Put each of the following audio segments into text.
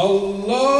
Allah.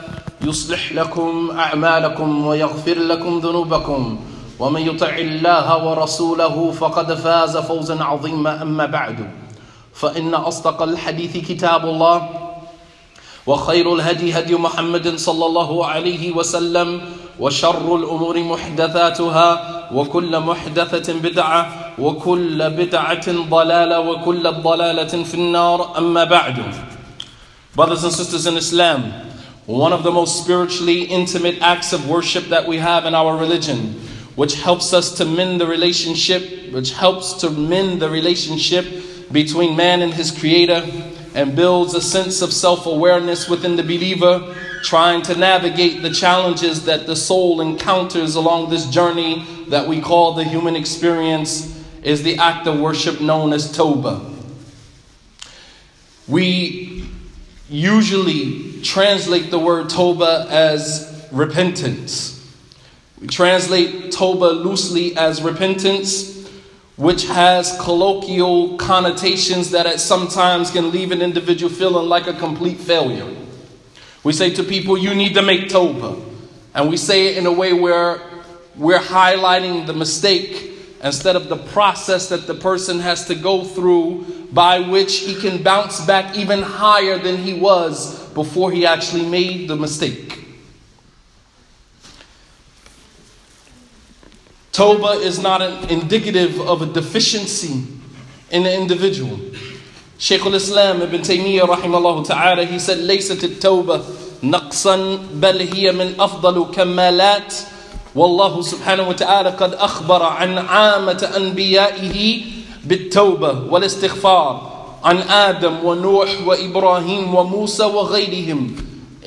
يصلح لكم أعمالكم ويغفر لكم ذنوبكم ومن يطع الله ورسوله فقد فاز فوزا عظيما أما بعد. فإن أصدق الحديث كتاب الله وخير الهدي هدي محمد صلى الله عليه وسلم وشر الأمور محدثاتها وكل محدثة بدعة وكل بدعة ضلالة وكل ضلالة في النار أما بعد. Brothers and sisters in Islam, one of the most spiritually intimate acts of worship that we have in our religion, which helps us to mend the relationship, which helps to mend the relationship between man and his creator and builds a sense of self awareness within the believer, trying to navigate the challenges that the soul encounters along this journey that we call the human experience, is the act of worship known as Toba. We usually translate the word Toba as repentance. We translate Toba loosely as repentance which has colloquial connotations that at sometimes can leave an individual feeling like a complete failure. We say to people, you need to make Toba. And we say it in a way where we're highlighting the mistake instead of the process that the person has to go through by which he can bounce back even higher than he was before he actually made the mistake. Toba is not an indicative of a deficiency in the individual. Shaykh al-Islam ibn Taymiyyah rahimahullah ta'ala, he said, ليست التوبة نقصا بل هي من أفضل كمالات والله سبحانه وتعالى قد أخبر عن عامة أنبيائه بالتوبة والاستغفار عن آدم ونوح وإبراهيم وموسى وغيرهم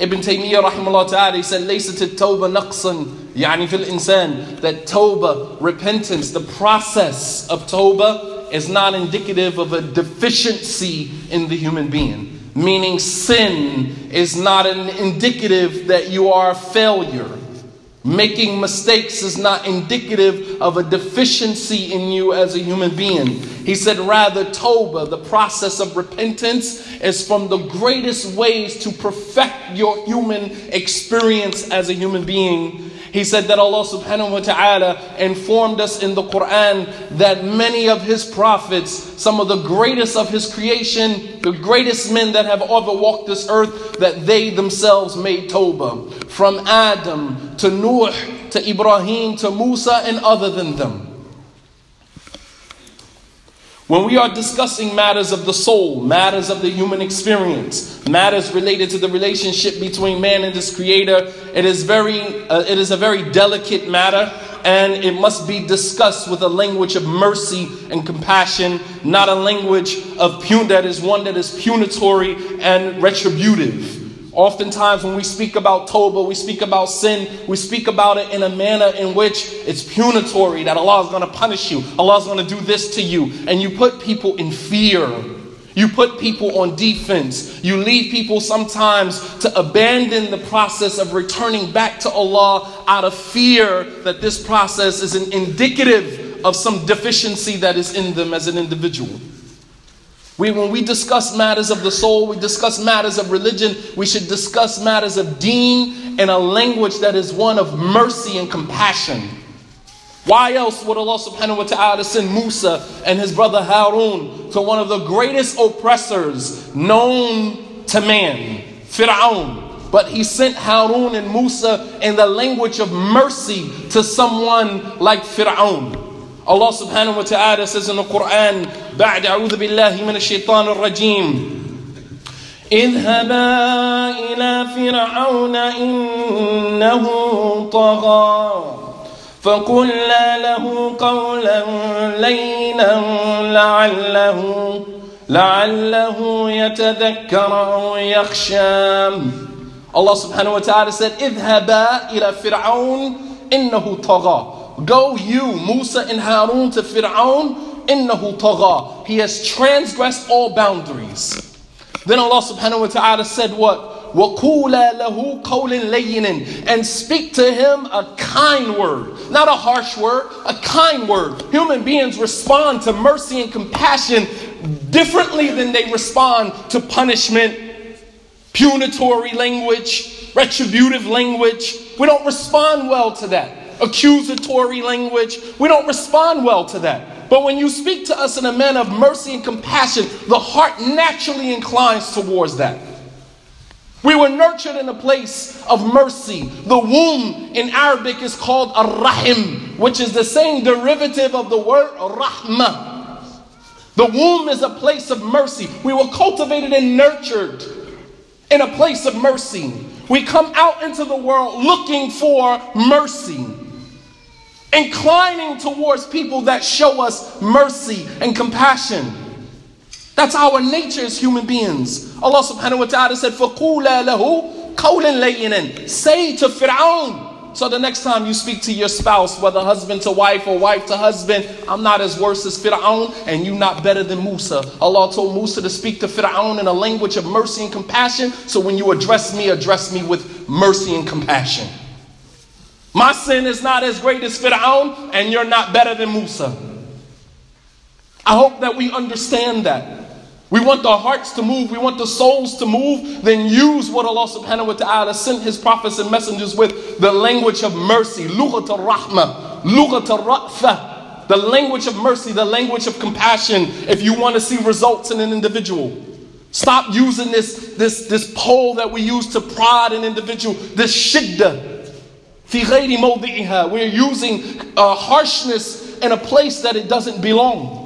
Ibn Taymiyyah rahimahullah ta'ala, he said, ليست التوبة نقصا يعني في الإنسان that توبة, repentance, the process of توبة is not indicative of a deficiency in the human being. Meaning sin is not an indicative that you are a failure. Making mistakes is not indicative of a deficiency in you as a human being. He said, rather, Toba, the process of repentance, is from the greatest ways to perfect your human experience as a human being. He said that Allah subhanahu wa ta'ala informed us in the Quran that many of His prophets, some of the greatest of His creation, the greatest men that have ever walked this earth, that they themselves made Toba. From Adam to Nuh to Ibrahim to Musa and other than them. When we are discussing matters of the soul, matters of the human experience, matters related to the relationship between man and his creator, it is very uh, it is a very delicate matter and it must be discussed with a language of mercy and compassion, not a language of pun that is one that is punitory and retributive. Oftentimes, when we speak about Toba, we speak about sin, we speak about it in a manner in which it's punitory, that Allah is going to punish you, Allah is going to do this to you. And you put people in fear. You put people on defense. You lead people sometimes to abandon the process of returning back to Allah out of fear that this process is an indicative of some deficiency that is in them as an individual. We, when we discuss matters of the soul, we discuss matters of religion, we should discuss matters of deen in a language that is one of mercy and compassion. Why else would Allah subhanahu wa ta'ala send Musa and his brother Harun to one of the greatest oppressors known to man, Fir'aun? But he sent Harun and Musa in the language of mercy to someone like Fir'aun. Allah subhanahu wa ta'ala says in the Quran, بعد أعوذ بالله من الشيطان الرجيم. اذهبا إلى فرعون إنه طغى فقلنا له قولا لينا لعله لعله يتذكر أو يخشى. Allah subhanahu wa ta'ala said اذهبا إلى فرعون إنه طغى. Go you, Musa and Harun, to Fir'aun, innahu tagha. He has transgressed all boundaries. Then Allah subhanahu wa ta'ala said what? وَقُولَا لَهُ قَوْلٍ لَيِّنٍ And speak to him a kind word. Not a harsh word, a kind word. Human beings respond to mercy and compassion differently than they respond to punishment, punitory language, retributive language. We don't respond well to that accusatory language. We don't respond well to that. But when you speak to us in a manner of mercy and compassion, the heart naturally inclines towards that. We were nurtured in a place of mercy. The womb in Arabic is called ar-rahim, which is the same derivative of the word rahmah. The womb is a place of mercy. We were cultivated and nurtured in a place of mercy. We come out into the world looking for mercy inclining towards people that show us mercy and compassion. That's our nature as human beings. Allah subhanahu wa ta'ala said, فَقُولَا لَهُ قَوْلًا لَيِّنًا Say to Fir'aun, so the next time you speak to your spouse, whether husband to wife or wife to husband, I'm not as worse as Fir'aun and you not better than Musa. Allah told Musa to speak to Fir'aun in a language of mercy and compassion. So when you address me, address me with mercy and compassion. My sin is not as great as Fir'aun and you're not better than Musa. I hope that we understand that. We want the hearts to move, we want the souls to move, then use what Allah subhanahu wa ta'ala sent His prophets and messengers with the language of mercy, lughat al-rahmah, lughat al-ra'fa, the language of mercy, the language of compassion, if you want to see results in an individual. Stop using this, this, this pole that we use to prod an individual, this shiddah. We're using uh, harshness in a place that it doesn't belong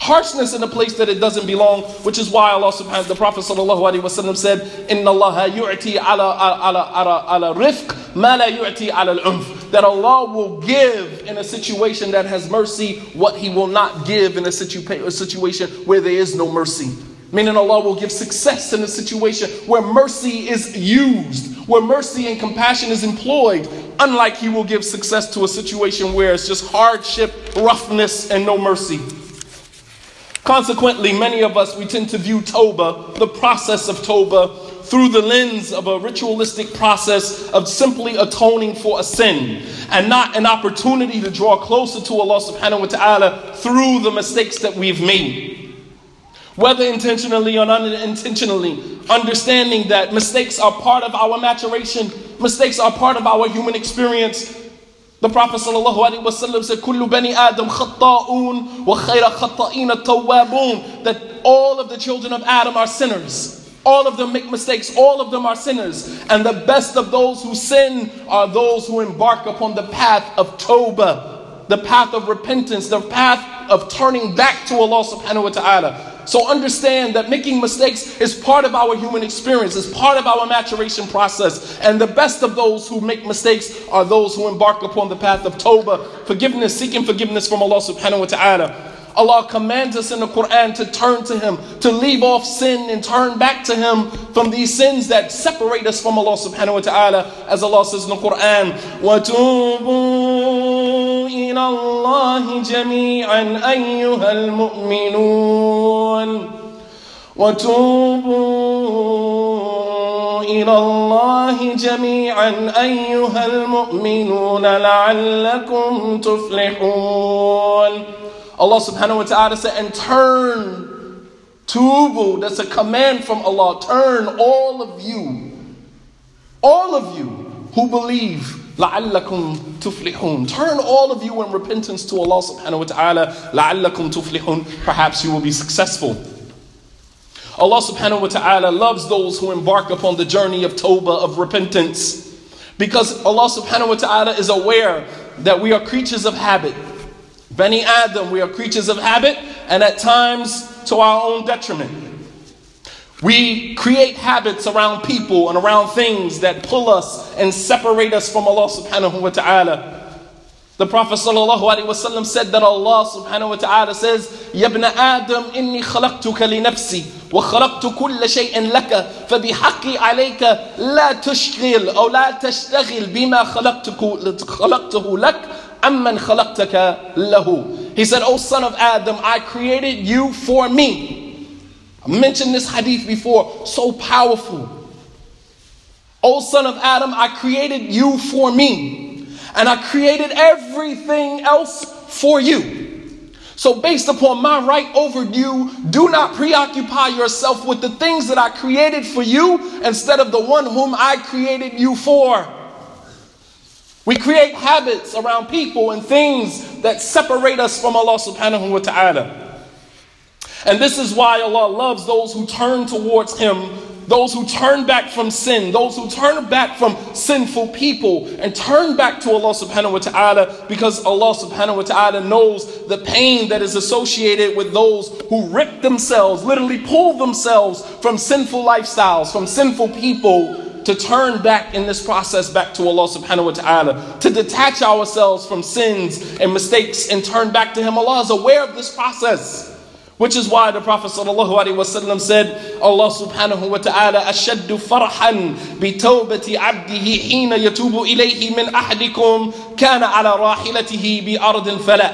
harshness in a place that it doesn't belong, which is why Allah subhanahu the Prophet sallallahu alaihi wasallam said, "Inna Allah yu'ti ala ala ala ala rifq ma la yu'ti ala al-unf." That Allah will give in a situation that has mercy what He will not give in a, a situation where there is no mercy. Meaning Allah will give success in a situation where mercy is used, where mercy and compassion is employed, unlike He will give success to a situation where it's just hardship, roughness, and no mercy. Consequently, many of us, we tend to view Toba, the process of Toba, through the lens of a ritualistic process of simply atoning for a sin and not an opportunity to draw closer to Allah subhanahu wa ta'ala through the mistakes that we've made whether intentionally or unintentionally, understanding that mistakes are part of our maturation, mistakes are part of our human experience. The Prophet ﷺ said, Kullu bani Adam wa khayra. That all of the children of Adam are sinners. All of them make mistakes. All of them are sinners. And the best of those who sin are those who embark upon the path of Tawbah the path of repentance, the path of turning back to Allah subhanahu wa ta'ala. So understand that making mistakes is part of our human experience, is part of our maturation process. And the best of those who make mistakes are those who embark upon the path of Tawbah, forgiveness, seeking forgiveness from Allah subhanahu wa ta'ala. Allah commands us in the Quran to turn to Him, to leave off sin and turn back to Him from these sins that separate us from Allah subhanahu wa ta'ala. As Allah says in the Quran, وَتُوبُوا إِلَى اللَّهِ جَمِيعًا أَيُّهَا الْمُؤْمِنُونَ وتوبوا إلى الله جميعا أيها المؤمنون لعلكم تفلحون Allah subhanahu wa ta'ala said, and turn. Tubu, that's a command from Allah. Turn all of you, all of you who believe, لَعَلَّكُمْ تُفْلِحُونَ Turn all of you in repentance to Allah subhanahu wa ta'ala. لَعَلَّكُمْ تُفْلِحُونَ Perhaps you will be successful. Allah subhanahu wa ta'ala loves those who embark upon the journey of tawbah, of repentance. Because Allah subhanahu wa ta'ala is aware that we are creatures of habit. Bani Adam, we are creatures of habit and at times to our own detriment. We create habits around people and around things that pull us and separate us from Allah subhanahu wa ta'ala. The Prophet sallallahu alaihi wasallam said that Allah subhanahu wa ta'ala says, "Ya ibn Adam, inni khalaqtuka li nafsi wa khalaqtu kulla shay'in laka, فبحقي عليك لا تشغل أو لا تشتغل بما خلقته لك amman khalaqtaka lahu. He said, O son of Adam, I created you for me. Mentioned this hadith before, so powerful. O son of Adam, I created you for me. And I created everything else for you. So, based upon my right over you, do not preoccupy yourself with the things that I created for you instead of the one whom I created you for. We create habits around people and things that separate us from Allah subhanahu wa ta'ala. And this is why Allah loves those who turn towards Him, those who turn back from sin, those who turn back from sinful people and turn back to Allah subhanahu wa ta'ala because Allah subhanahu wa ta'ala knows the pain that is associated with those who rip themselves, literally pull themselves from sinful lifestyles, from sinful people to turn back in this process back to Allah subhanahu wa ta'ala, to detach ourselves from sins and mistakes and turn back to Him. Allah is aware of this process. Which is why the Prophet ﷺ said, Allah subhanahu wa ta'ala, أشد فرحا بتوبة عبده حين يتوب إليه من أحدكم كان على راحلته بأرض فلا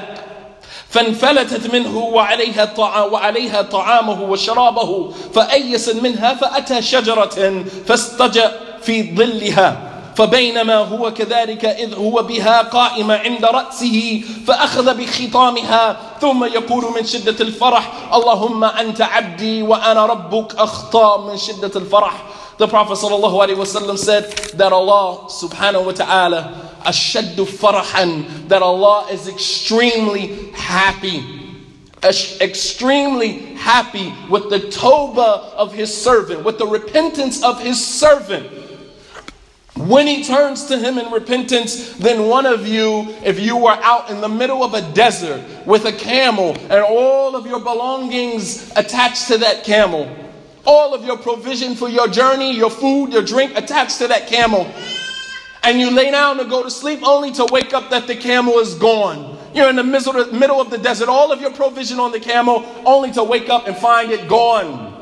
فانفلتت منه وعليها وعليها طعامه وشرابه فأيس منها فأتى شجرة فاستجأ في ظلها. فبينما هو كذلك إذ هو بها قائم عند رأسه فأخذ بخطامها ثم يقول من شدة الفرح اللهم أنت عبدي وأنا ربك أخطأ من شدة الفرح The Prophet ﷺ said that Allah subhanahu wa ta'ala ashaddu farahan, that Allah is extremely happy extremely happy with the tawbah of his servant, with the repentance of his servant. When he turns to him in repentance, then one of you, if you were out in the middle of a desert with a camel and all of your belongings attached to that camel, all of your provision for your journey, your food, your drink attached to that camel, and you lay down to go to sleep only to wake up that the camel is gone. You're in the middle of the desert, all of your provision on the camel, only to wake up and find it gone.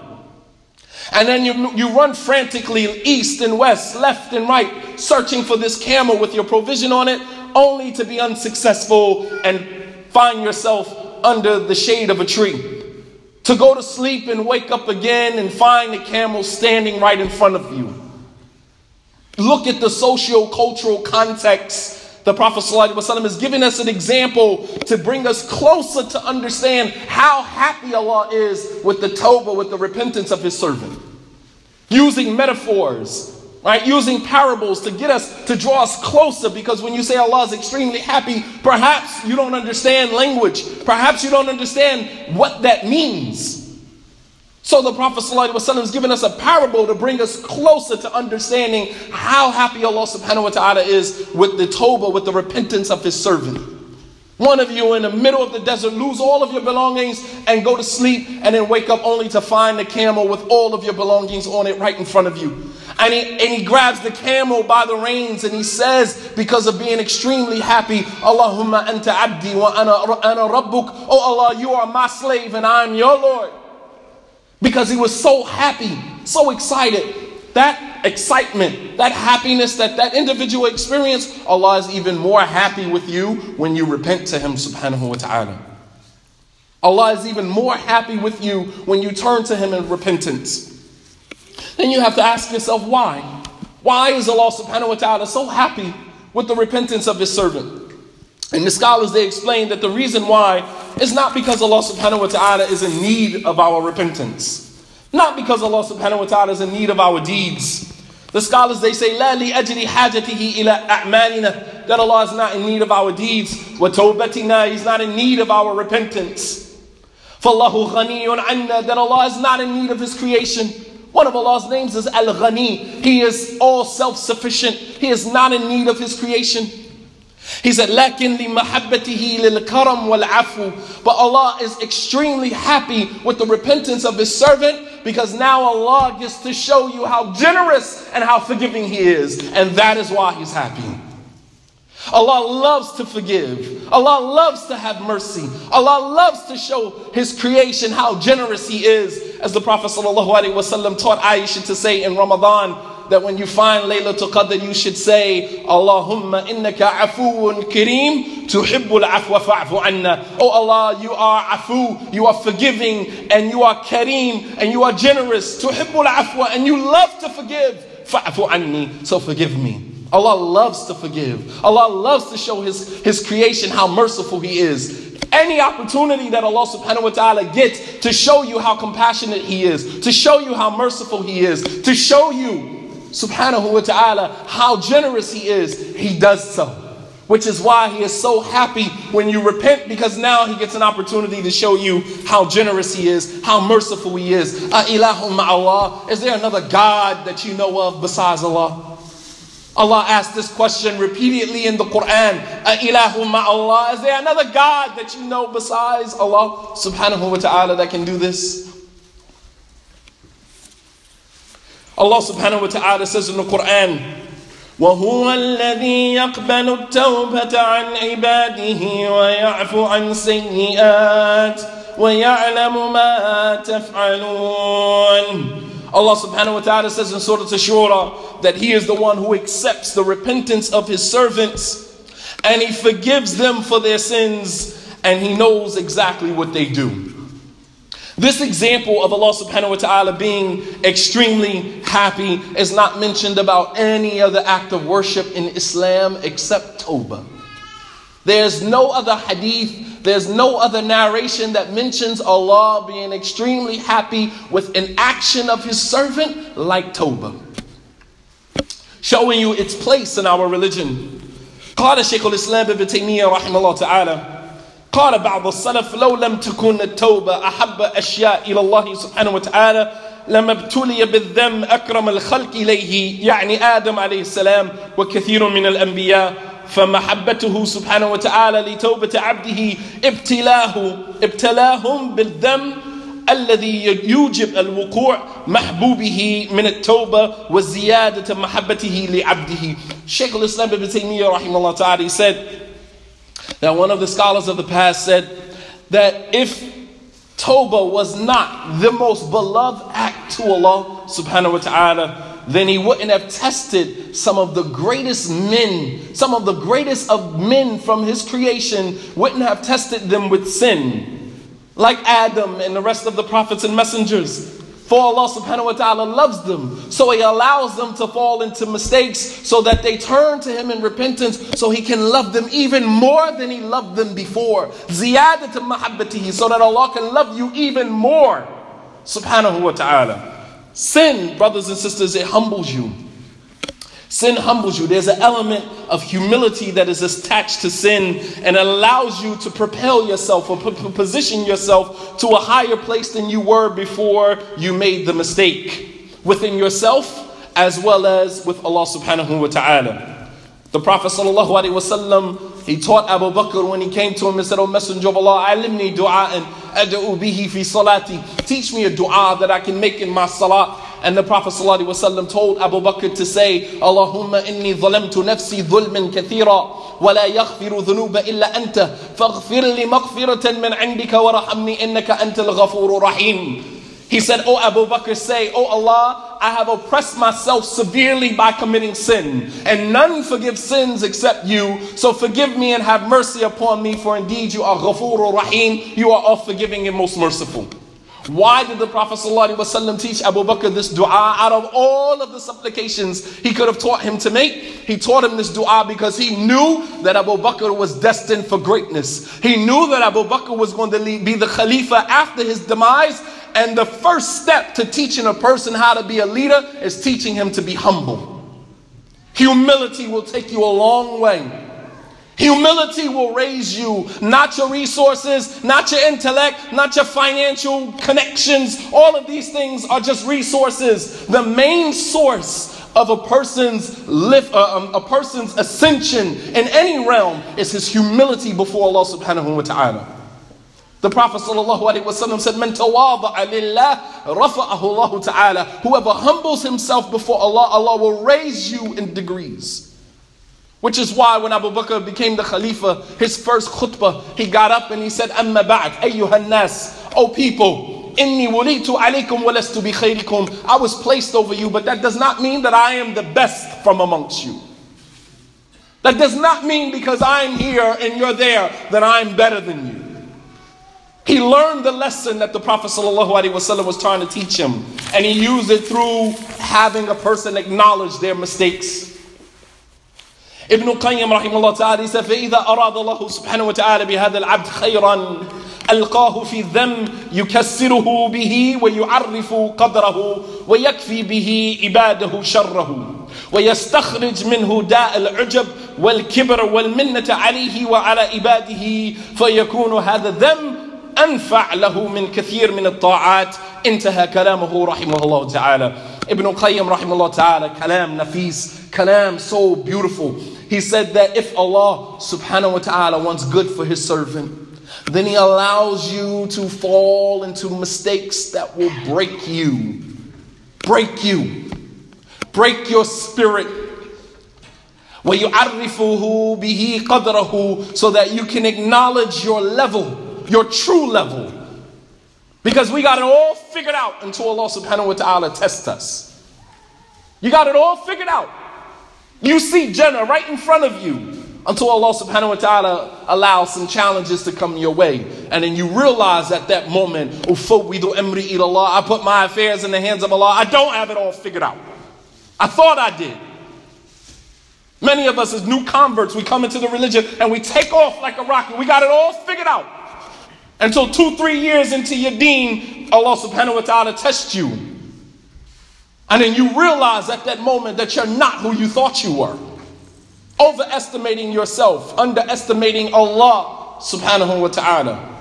And then you, you run frantically east and west, left and right, searching for this camel with your provision on it, only to be unsuccessful and find yourself under the shade of a tree. To go to sleep and wake up again and find the camel standing right in front of you. Look at the socio cultural context the Prophet ﷺ is giving us an example to bring us closer to understand how happy Allah is with the tawbah, with the repentance of His servant. Using metaphors, right? Using parables to get us, to draw us closer because when you say Allah is extremely happy, perhaps you don't understand language. Perhaps you don't understand what that means. So the Prophet ﷺ has given us a parable to bring us closer to understanding how happy Allah subhanahu wa ta'ala is with the tawbah, with the repentance of his servant. One of you in the middle of the desert lose all of your belongings and go to sleep and then wake up only to find the camel with all of your belongings on it right in front of you. And he, and he grabs the camel by the reins and he says, because of being extremely happy, Allahumma anta abdi wa ana, ana rabbuk. Oh Allah, you are my slave and I'm your Lord because he was so happy, so excited. That excitement, that happiness that that individual experienced, Allah is even more happy with you when you repent to Him subhanahu wa ta'ala. Allah is even more happy with you when you turn to Him in repentance. Then you have to ask yourself why? Why is Allah subhanahu wa ta'ala so happy with the repentance of His servant? And the scholars they explain that the reason why is not because Allah subhanahu wa ta'ala is in need of our repentance. Not because Allah subhanahu wa ta'ala is in need of our deeds. The scholars they say, لا لأجل حاجته إلى أعمالنا that Allah is not in need of our deeds. وتوبتنا He's not in need of our repentance. فالله غني عنا that Allah is not in need of His creation. One of Allah's names is Al Ghani. He is all self sufficient. He is not in need of His creation. He said, لكن لمحبته للكرم والعفو. But Allah is extremely happy with the repentance of His servant because now Allah gets to show you how generous and how forgiving He is. And that is why He's happy. Allah loves to forgive. Allah loves to have mercy. Allah loves to show His creation how generous He is. As the Prophet ﷺ taught Aisha to say in Ramadan, that when you find Laylatul Qadr, you should say, Allahumma innaka afuun kareem tuhibbul afwa fa'fu anna. Oh Allah, you are afu, you are forgiving, and you are kareem, and you are generous. Tuhibbul afwa, and you love to forgive. Fa'fu anni, so forgive me. Allah loves to forgive. Allah loves to show His, His creation how merciful He is. Any opportunity that Allah subhanahu wa ta'ala gets to show you how compassionate He is, to show you how merciful He is, to show you subhanahu wa ta'ala how generous he is, he does so. Which is why he is so happy when you repent because now he gets an opportunity to show you how generous he is, how merciful he is. Allah. Is there another God that you know of besides Allah? Allah asked this question repeatedly in the Quran. Allah. Is there another God that you know besides Allah subhanahu wa ta'ala that can do this? Allah subhanahu wa ta'ala says in the Quran, وهو الذي يقبل التوبة عن عباده ويعفو عن سيئات ويعلم ما تفعلون Allah subhanahu wa ta'ala says in Surah Ash-Shura that He is the one who accepts the repentance of His servants and He forgives them for their sins and He knows exactly what they do. This example of Allah subhanahu wa ta'ala being extremely happy is not mentioned about any other act of worship in Islam except Tawbah. There's no other hadith, there's no other narration that mentions Allah being extremely happy with an action of His servant like Tawbah. Showing you its place in our religion. قال شيخ الإسلام ابن تيمية رحمه الله تعالى قال بعض السلف لو لم تكن التوبة أحب أشياء إلى الله سبحانه وتعالى لما ابتلي بالذم أكرم الخلق إليه يعني آدم عليه السلام وكثير من الأنبياء فمحبته سبحانه وتعالى لتوبة عبده ابتلاه ابتلاهم بالذم الذي يوجب الوقوع محبوبه من التوبة وزيادة محبته لعبده. Shaykh al-Islam ibn Taymiyyah rahimahullah ta'ala said that one of the scholars of the past said that if Toba was not the most beloved act to Allah subhanahu wa ta'ala, then he wouldn't have tested some of the greatest men, some of the greatest of men from his creation, wouldn't have tested them with sin. Like Adam and the rest of the prophets and messengers. For Allah subhanahu wa ta'ala loves them. So He allows them to fall into mistakes so that they turn to Him in repentance so He can love them even more than He loved them before. Ziyadat mahabbatihi so that Allah can love you even more. Subhanahu wa ta'ala. Sin, brothers and sisters, it humbles you. Sin humbles you. There's an element of humility that is attached to sin and allows you to propel yourself or position yourself to a higher place than you were before you made the mistake within yourself as well as with Allah subhanahu wa ta'ala. The Prophet sallallahu alaihi wasallam he taught Abu Bakr when he came to him and said, "O Messenger of Allah, alimni du'a'an ad'u bihi fi salati." Teach me a du'a that I can make in my salat and the Prophet ﷺ told Abu Bakr to say, Allahumma inni zalamtu nafsi zulmin kathira, wa la yaghfiru dhunuba illa anta, faghfir li maghfiratan min indika warhamni innaka antal ghafuru rahim. He said, "O Abu Bakr, say, O Allah, I have oppressed myself severely by committing sin, and none forgive sins except you. So forgive me and have mercy upon me, for indeed you are Ghafur Rahim, you are all forgiving and most merciful. Why did the Prophet ﷺ teach Abu Bakr this dua out of all of the supplications he could have taught him to make? He taught him this dua because he knew that Abu Bakr was destined for greatness. He knew that Abu Bakr was going to be the Khalifa after his demise. And the first step to teaching a person how to be a leader is teaching him to be humble. Humility will take you a long way. Humility will raise you, not your resources, not your intellect, not your financial connections. All of these things are just resources. The main source of a person's lift, uh, um, a person's ascension in any realm is his humility before Allah subhanahu wa ta'ala. The Prophet ﷺ said, Man lillah, rafa'ahu ta'ala. Whoever humbles himself before Allah, Allah will raise you in degrees. Which is why when Abu Bakr became the Khalifa, his first khutbah, he got up and he said, Amma ba'd, nas, O people, inni wulitu alaykum walastu bi khayrikum. I was placed over you, but that does not mean that I am the best from amongst you. That does not mean because I'm here and you're there that I'm better than you. He learned the lesson that the Prophet ﷺ was trying to teach him, and he used it through having a person acknowledge their mistakes. ابن القيم رحمه الله تعالى فإذا أراد الله سبحانه وتعالى بهذا العبد خيرا ألقاه في الذم يكسره به ويعرف قدره ويكفي به عباده شره ويستخرج منه داء العجب والكبر والمنة عليه وعلى عباده فيكون هذا الذم أنفع له من كثير من الطاعات. انتهى كلامه رحمه الله تعالى. ابن القيم رحمه الله تعالى كلام نفيس كلام so beautiful. he said that if Allah subhanahu wa ta'ala wants good for his servant, then he allows you to fall into mistakes that will break you. Break you. break your spirit. وَيُعَرِّفُهُ بِهِ قَدْرَهُ So that you can acknowledge your level, your true level. Because we got it all figured out until Allah subhanahu wa ta'ala tests us. You got it all figured out. You see Jannah right in front of you until Allah subhanahu wa ta'ala allows some challenges to come your way. And then you realize at that moment, emri I put my affairs in the hands of Allah. I don't have it all figured out. I thought I did. Many of us as new converts, we come into the religion and we take off like a rocket. We got it all figured out. Until two, three years into your deen, Allah subhanahu wa ta'ala tests you. And then you realize at that moment that you're not who you thought you were. Overestimating yourself, underestimating Allah subhanahu wa ta'ala.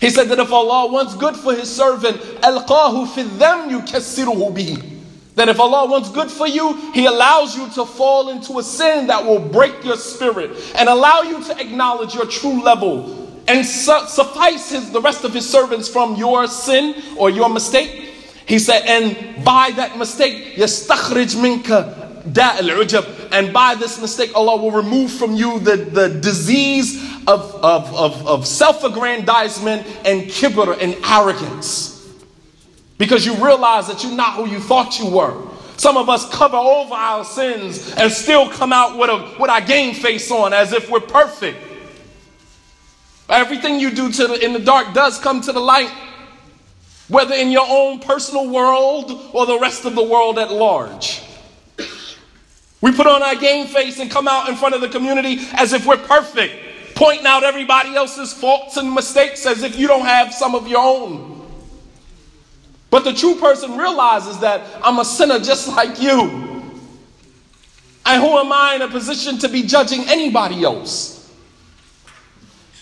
He said that if Allah wants good for His servant, alqahu fi them yukassiruhu bihi. That if Allah wants good for you, He allows you to fall into a sin that will break your spirit and allow you to acknowledge your true level and su- suffices the rest of His servants from your sin or your mistake He said, and by that mistake, يَسْتَخْرِجْ مِنْكَ da al-ujab. And by this mistake, Allah will remove from you the, the disease of, of, of, of self-aggrandizement and kibr and arrogance. Because you realize that you're not who you thought you were. Some of us cover over our sins and still come out with, a, with our game face on as if we're perfect. Everything you do to the, in the dark does come to the light, whether in your own personal world or the rest of the world at large. We put on our game face and come out in front of the community as if we're perfect, pointing out everybody else's faults and mistakes as if you don't have some of your own. But the true person realizes that I'm a sinner just like you. And who am I in a position to be judging anybody else?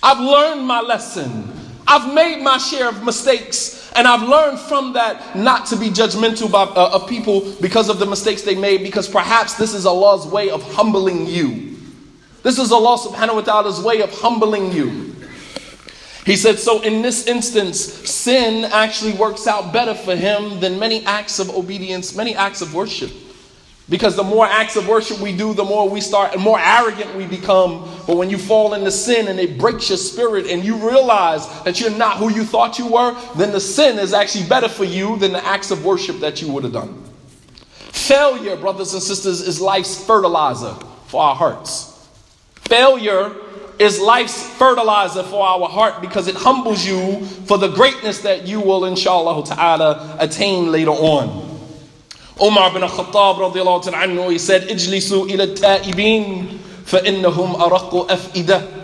I've learned my lesson. I've made my share of mistakes, and I've learned from that not to be judgmental about, uh, of people because of the mistakes they made, because perhaps this is Allah's way of humbling you. This is Allah subhanahu wa ta'ala's way of humbling you. He said, so in this instance, sin actually works out better for him than many acts of obedience, many acts of worship. Because the more acts of worship we do, the more we start, and more arrogant we become. But when you fall into sin and it breaks your spirit and you realize that you're not who you thought you were, then the sin is actually better for you than the acts of worship that you would have done. Failure, brothers and sisters, is life's fertilizer for our hearts. Failure is life's fertilizer for our heart because it humbles you for the greatness that you will, inshallah attain later on. Umar bin Khattab radiallahu ta'ala anhu, he said, Ijlisu ila ta'ibin فَإِنَّهُمْ أَرَقُ أَفْئِدَةً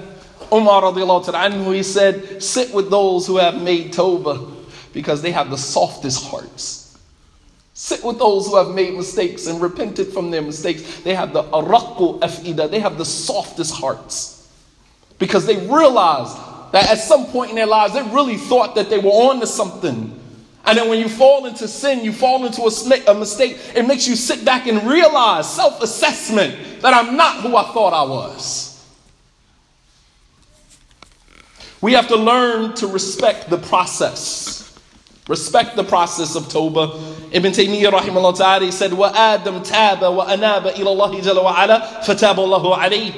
Umar radiallahu ta'ala anhu, he said, sit with those who have made tawbah because they have the softest hearts. Sit with those who have made mistakes and repented from their mistakes. They have the araqu afida. They have the softest hearts. Because they realized that at some point in their lives, they really thought that they were on to something. And then when you fall into sin, you fall into a, a mistake, it makes you sit back and realize self assessment that I'm not who I thought I was. We have to learn to respect the process. Respect the process of Tawbah. Ibn Taymiyyah rahimahullah ta'ala said, وَآدَمْ تَابَ وَأَنَابَ إِلَى اللَّهِ جَلَ وَعَلَى فَتَابَ اللَّهُ عَلَيْهِ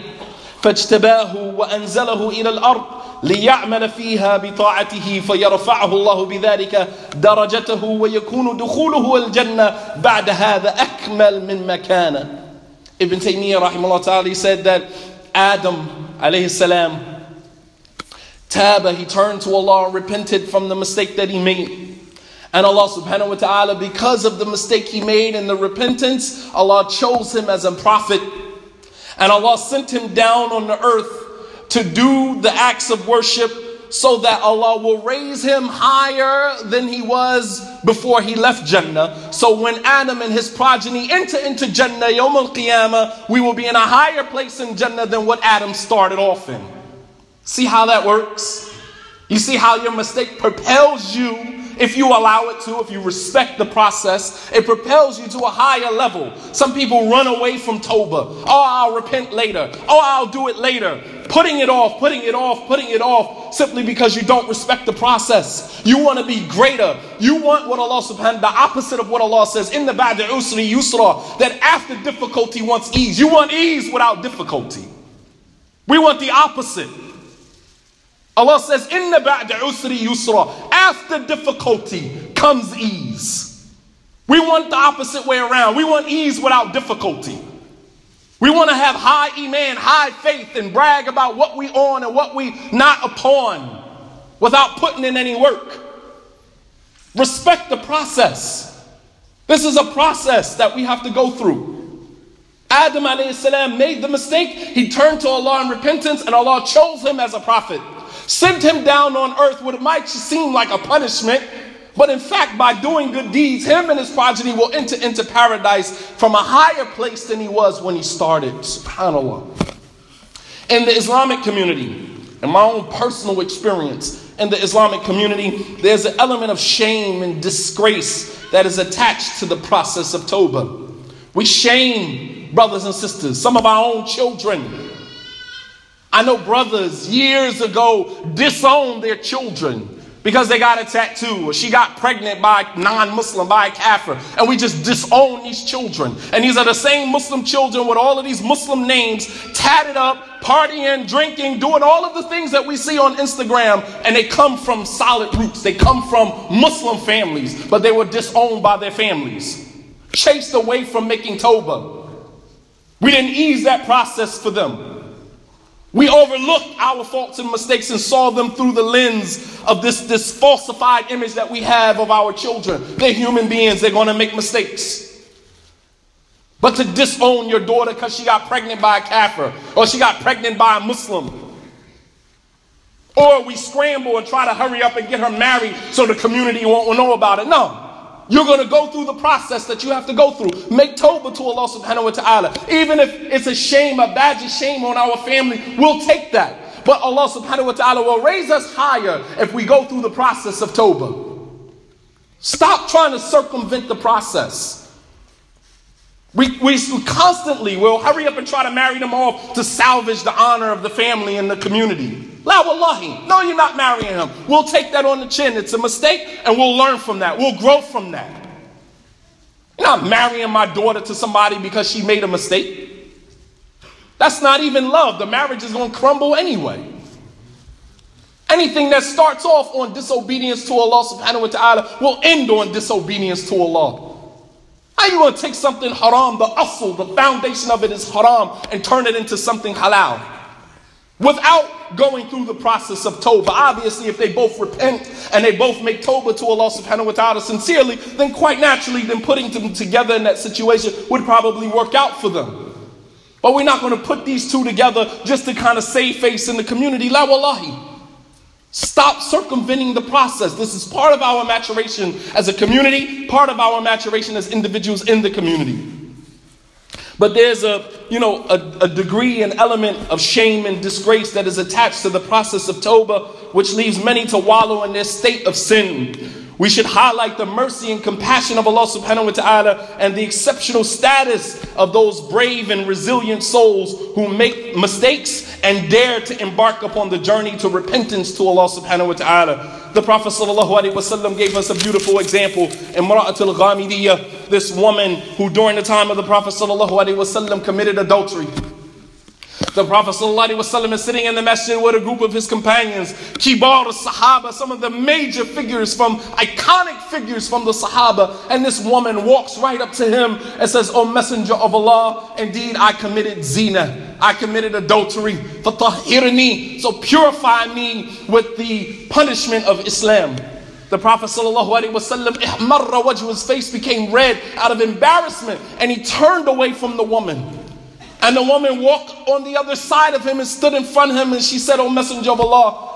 فاجتباه وأنزله إلى الأرض ليعمل فيها بطاعته فيرفعه الله بذلك درجته ويكون دخوله الجنة بعد هذا أكمل من مكانه Ibn Taymiyyah rahimahullah ta'ala said that Adam alayhi salam Taba, he turned to Allah and repented from the mistake that he made. And Allah subhanahu wa ta'ala, because of the mistake he made and the repentance, Allah chose him as a prophet and Allah sent him down on the earth to do the acts of worship so that Allah will raise him higher than he was before he left Jannah. So when Adam and his progeny enter into Jannah, Yawm al Qiyamah, we will be in a higher place in Jannah than what Adam started off in. See how that works? You see how your mistake propels you if you allow it to, if you respect the process, it propels you to a higher level. Some people run away from Toba. Oh, I'll repent later. Oh, I'll do it later. putting it off, putting it off, putting it off, simply because you don't respect the process. You want to be greater. You want what Allah subhanahu the opposite of what Allah says in the ba'da usri yusra, that after difficulty wants ease. You want ease without difficulty. We want the opposite. Allah says, in the ba'da usri yusra, after difficulty comes ease. We want the opposite way around. We want ease without difficulty. We want to have high iman, high faith, and brag about what we on and what we not upon without putting in any work. Respect the process. This is a process that we have to go through. Adam salam made the mistake. He turned to Allah in repentance, and Allah chose him as a prophet. Sent him down on earth what might seem like a punishment, but in fact, by doing good deeds, him and his progeny will enter into paradise from a higher place than he was when he started. SubhanAllah. In the Islamic community, in my own personal experience, in the Islamic community, there's an element of shame and disgrace that is attached to the process of Toba. We shame brothers and sisters, some of our own children. I know brothers years ago disowned their children because they got a tattoo or she got pregnant by a non-Muslim, by a kafir. And we just disown these children. And these are the same Muslim children with all of these Muslim names tatted up, partying, drinking, doing all of the things that we see on Instagram. And they come from solid roots. They come from Muslim families, but they were disowned by their families. Chased away from making Toba. We didn't ease that process for them. We overlooked our faults and mistakes and saw them through the lens of this, this falsified image that we have of our children. They're human beings, they're going to make mistakes. But to disown your daughter because she got pregnant by a kafir or she got pregnant by a Muslim. Or we scramble and try to hurry up and get her married so the community won't know about it. No. You're going to go through the process that you have to go through. Make Toba to Allah subhanahu wa ta'ala. Even if it's a shame, a badge of shame on our family, we'll take that. But Allah subhanahu wa ta'ala will raise us higher if we go through the process of Toba. Stop trying to circumvent the process. We, we constantly will hurry up and try to marry them off to salvage the honor of the family and the community. La wallahi. No, you're not marrying him. We'll take that on the chin. It's a mistake, and we'll learn from that. We'll grow from that. You're not marrying my daughter to somebody because she made a mistake. That's not even love. The marriage is going to crumble anyway. Anything that starts off on disobedience to Allah subhanahu wa ta'ala will end on disobedience to Allah. How you going to take something haram, the asl, the foundation of it is haram, and turn it into something halal? Without going through the process of Tawbah. Obviously, if they both repent and they both make Tawbah to Allah subhanahu wa ta'ala sincerely, then quite naturally, then putting them together in that situation would probably work out for them. But we're not going to put these two together just to kind of save face in the community. La wallahi. Stop circumventing the process. This is part of our maturation as a community, part of our maturation as individuals in the community. But there's a, you know, a, a, degree and element of shame and disgrace that is attached to the process of Toba, which leaves many to wallow in their state of sin. We should highlight the mercy and compassion of Allah subhanahu wa ta'ala and the exceptional status of those brave and resilient souls who make mistakes and dare to embark upon the journey to repentance to Allah subhanahu wa ta'ala. The Prophet sallallahu alaihi wasallam gave us a beautiful example. Imra'at al-Ghamidiyah, this woman who during the time of the Prophet sallallahu alaihi wasallam committed adultery. The Prophet ﷺ is sitting in the masjid with a group of his companions, Kibar Sahaba, some of the major figures from, iconic figures from the Sahaba. And this woman walks right up to him and says, O Messenger of Allah, indeed I committed zina. I committed adultery. Fatahirni. So purify me with the punishment of Islam. The Prophet ﷺ, his face became red out of embarrassment and he turned away from the woman. And the woman walked on the other side of him and stood in front of him and she said, Oh, Messenger of Allah,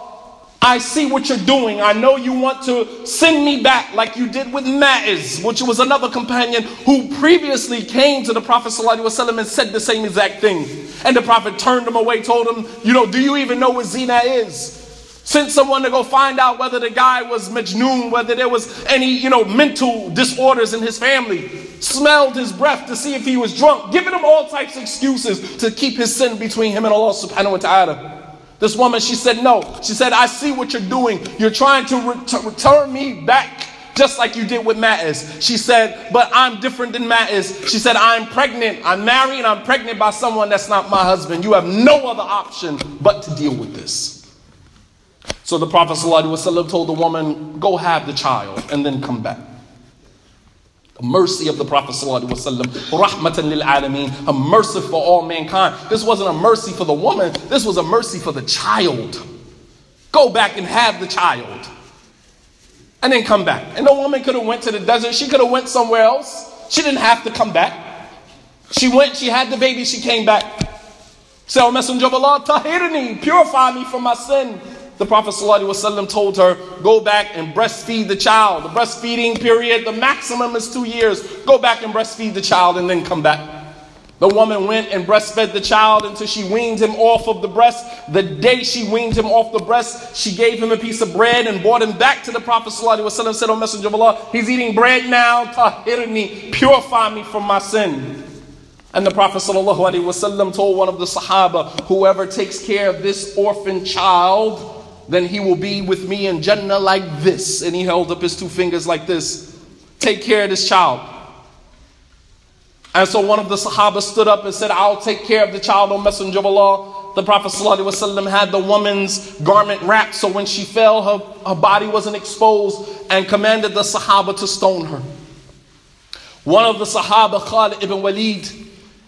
I see what you're doing. I know you want to send me back like you did with Ma'iz, which was another companion who previously came to the Prophet ﷺ and said the same exact thing. And the Prophet turned him away, told him, You know, do you even know what zina is? Sent someone to go find out whether the guy was majnoon, whether there was any, you know, mental disorders in his family smelled his breath to see if he was drunk, giving him all types of excuses to keep his sin between him and Allah subhanahu wa ta'ala. This woman, she said, No. She said, I see what you're doing. You're trying to, to return me back just like you did with Ma'iz. She said, But I'm different than Ma'iz. She said, I'm pregnant. I'm married I'm pregnant by someone that's not my husband. You have no other option but to deal with this. So the Prophet ﷺ told the woman, Go have the child and then come back. The mercy of the Prophet ﷺ, rahmatan lil alameen, a mercy for all mankind. This wasn't a mercy for the woman, this was a mercy for the child. Go back and have the child. And then come back. And the woman could have went to the desert. She could have went somewhere else. She didn't have to come back. She went, she had the baby, she came back. Say, Messenger of Allah, tahirni, purify me from my sin The Prophet ﷺ told her, go back and breastfeed the child. The breastfeeding period, the maximum is two years. Go back and breastfeed the child and then come back. The woman went and breastfed the child until she weaned him off of the breast. The day she weaned him off the breast, she gave him a piece of bread and brought him back to the Prophet ﷺ. Said, O Messenger of Allah, he's eating bread now. Tahirni, purify me from my sin. And the Prophet ﷺ told one of the Sahaba, whoever takes care of this orphan child, then he will be with me in Jannah like this. And he held up his two fingers like this. Take care of this child. And so one of the Sahaba stood up and said, I'll take care of the child, O Messenger of Allah. The Prophet ﷺ had the woman's garment wrapped so when she fell, her, her body wasn't exposed and commanded the Sahaba to stone her. One of the Sahaba, Khalid ibn Walid,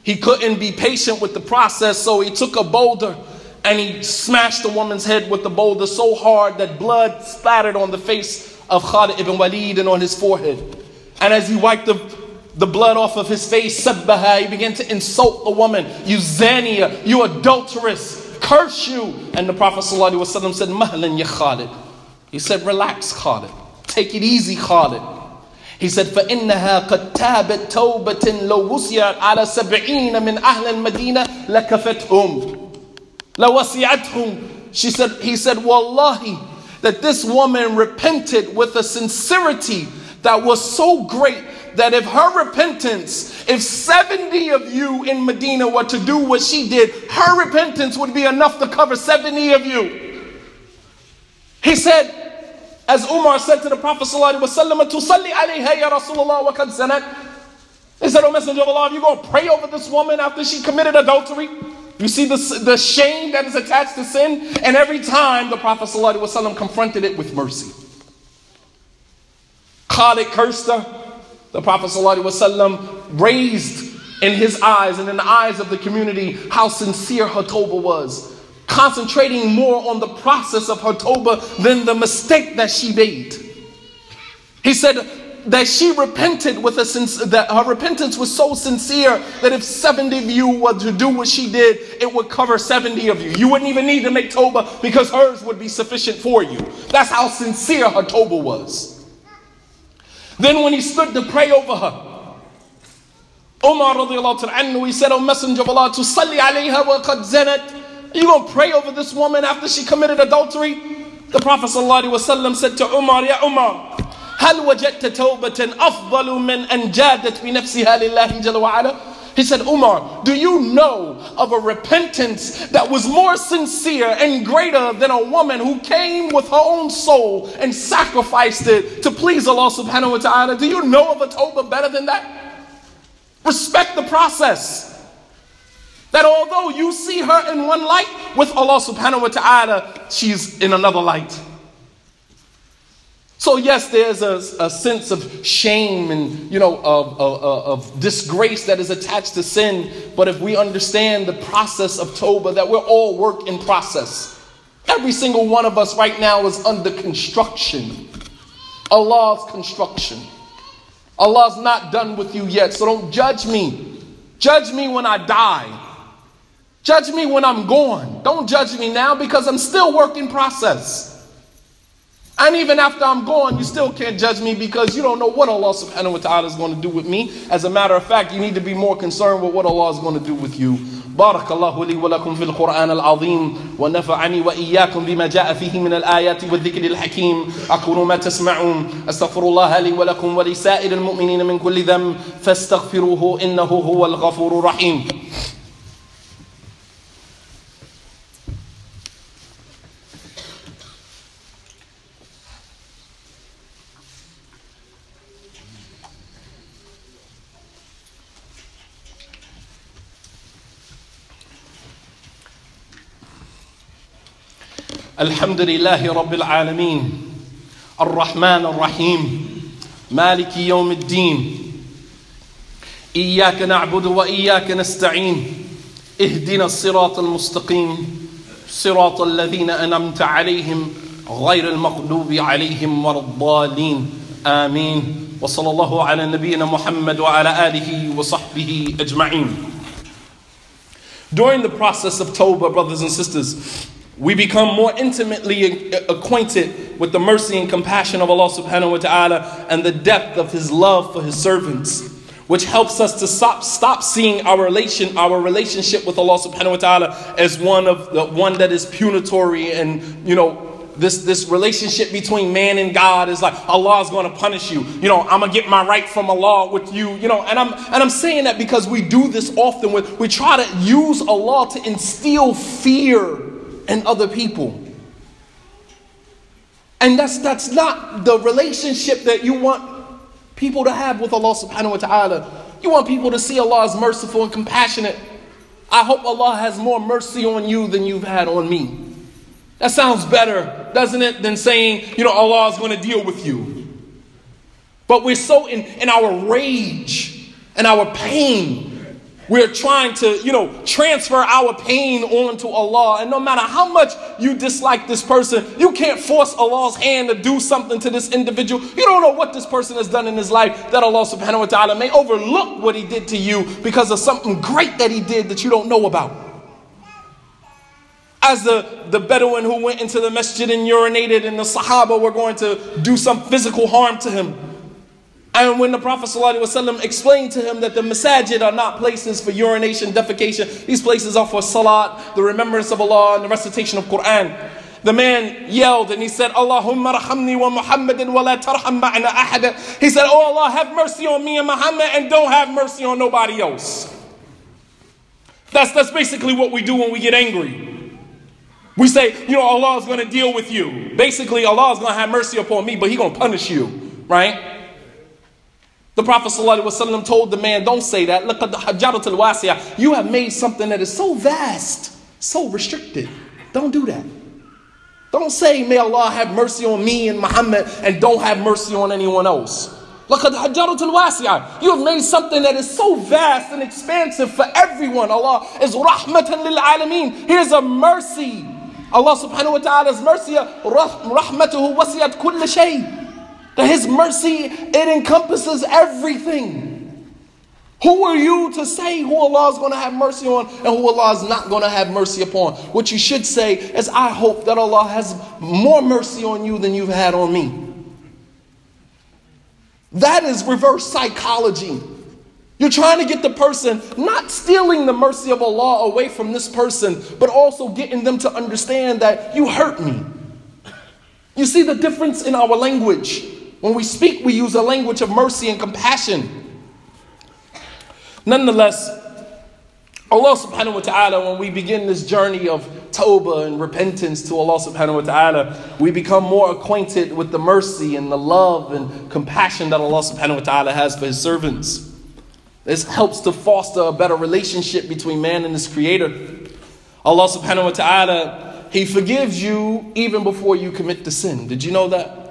he couldn't be patient with the process, so he took a boulder and he smashed the woman's head with the boulder so hard that blood splattered on the face of Khalid ibn Walid and on his forehead. And as he wiped the, the blood off of his face, sabbaha, he began to insult the woman. You zania, you adulteress, curse you. And the Prophet ﷺ said, Mahlan ya Khalid. He said, relax Khalid. Take it easy Khalid. He said, فإنها قد تابت توبة لو وسعت على سبعين من أهل المدينة لكفتهم لوسعتهم she said he said wallahi that this woman repented with a sincerity that was so great that if her repentance if 70 of you in Medina were to do what she did her repentance would be enough to cover 70 of you he said as Umar said to the Prophet ﷺ, "Tusalli alayha ya Rasulullah wa kad zanat." He said, "O Messenger of Allah, are you going to pray over this woman after she committed adultery?" You see the, the shame that is attached to sin? And every time the Prophet ﷺ confronted it with mercy. Khalid cursed her. The Prophet ﷺ raised in his eyes and in the eyes of the community how sincere her tawbah was. Concentrating more on the process of her tawbah than the mistake that she made. He said, that she repented with a sense that her repentance was so sincere that if 70 of you were to do what she did, it would cover 70 of you. You wouldn't even need to make Toba because hers would be sufficient for you. That's how sincere her Toba was. Then when he stood to pray over her, Umar he said, O Messenger of Allah, to salli alayha wa qad zanat. You to pray over this woman after she committed adultery? The Prophet said to Umar, Ya Umar, هل وجدت توبة أفضل من أن جادت بنفسها لله جل وعلا He said, Umar, do you know of a repentance that was more sincere and greater than a woman who came with her own soul and sacrificed it to please Allah subhanahu wa ta'ala? Do you know of a tawbah better than that? Respect the process. That although you see her in one light, with Allah subhanahu wa ta'ala, she's in another light. So yes, there's a, a sense of shame and you know of, of, of, disgrace that is attached to sin. But if we understand the process of Toba, that we're all work in process. Every single one of us right now is under construction. Allah's construction. Allah's not done with you yet, so don't judge me. Judge me when I die. Judge me when I'm gone. Don't judge me now because I'm still work in process. And even after I'm gone, you still can't judge me because you don't know what Allah subhanahu wa ta'ala is going to do with me. As a matter of fact, you need to be more concerned with what Allah is going to do with you. بارك الله لي ولكم في القرآن العظيم ونفعني وإياكم بما جاء فيه من الآيات والذكر الحكيم أقول ما تسمعون أستغفر الله لي ولكم ولسائر المؤمنين من كل ذنب فاستغفروه إنه هو الغفور الرحيم الحمد لله رب العالمين. الرحمن الرحيم. مالك يوم الدين. إياك نعبد وإياك نستعين. اهدنا الصراط المستقيم. صراط الذين أنمت عليهم غير المغلوب عليهم ولا الضالين. آمين. وصلى الله على نبينا محمد وعلى آله وصحبه أجمعين. During the process of Tawbah, brothers and sisters, we become more intimately uh, acquainted with the mercy and compassion of Allah subhanahu wa ta'ala and the depth of His love for His servants, which helps us to stop, stop seeing our relation, our relationship with Allah subhanahu wa ta'ala as one of the one that is punitory and you know this, this relationship between man and God is like Allah is going to punish you. You know, I'm gonna get my right from Allah with you. You know, and I'm and I'm saying that because we do this often. With we try to use Allah to instill fear in other people. And that's that's not the relationship that you want people to have with Allah subhanahu wa ta'ala. You want people to see Allah as merciful and compassionate. I hope Allah has more mercy on you than you've had on me. That sounds better, doesn't it, than saying, you know, Allah is going to deal with you. But we're so in, in our rage and our pain. We're trying to, you know, transfer our pain onto Allah. And no matter how much you dislike this person, you can't force Allah's hand to do something to this individual. You don't know what this person has done in his life that Allah subhanahu wa ta'ala may overlook what he did to you because of something great that he did that you don't know about as the, the Bedouin who went into the masjid and urinated, and the Sahaba were going to do some physical harm to him. And when the Prophet ﷺ explained to him that the masajid are not places for urination, defecation, these places are for salat, the remembrance of Allah, and the recitation of Quran. The man yelled and he said, Allahumma rahamni wa Muhammadin wa la tarham ma'na ahada. He said, Oh Allah, have mercy on me and Muhammad and don't have mercy on nobody else. That's, that's basically what we do when we get angry. We say, you know, Allah is going to deal with you. Basically, Allah is going to have mercy upon me, but He's going to punish you, right? The Prophet ﷺ told the man, don't say that. Look at the al You have made something that is so vast, so restricted. Don't do that. Don't say, may Allah have mercy on me and Muhammad and don't have mercy on anyone else. Al You have made something that is so vast and expansive for everyone. Allah is rahmatan lil alameen. Here's a mercy Allah subhanahu wa ta'ala's mercy, rahmatuhu wasiyat kull shay. That His mercy, it encompasses everything. Who are you to say who Allah is going to have mercy on and who Allah is not going to have mercy upon? What you should say is, I hope that Allah has more mercy on you than you've had on me. That is reverse psychology. You're trying to get the person not stealing the mercy of Allah away from this person, but also getting them to understand that you hurt me. You see the difference in our language. When we speak, we use a language of mercy and compassion. Nonetheless, Allah subhanahu wa ta'ala, when we begin this journey of tawbah and repentance to Allah subhanahu wa ta'ala, we become more acquainted with the mercy and the love and compassion that Allah subhanahu wa ta'ala has for His servants. This helps to foster a better relationship between man and his creator. Allah subhanahu wa ta'ala, He forgives you even before you commit the sin. Did you know that?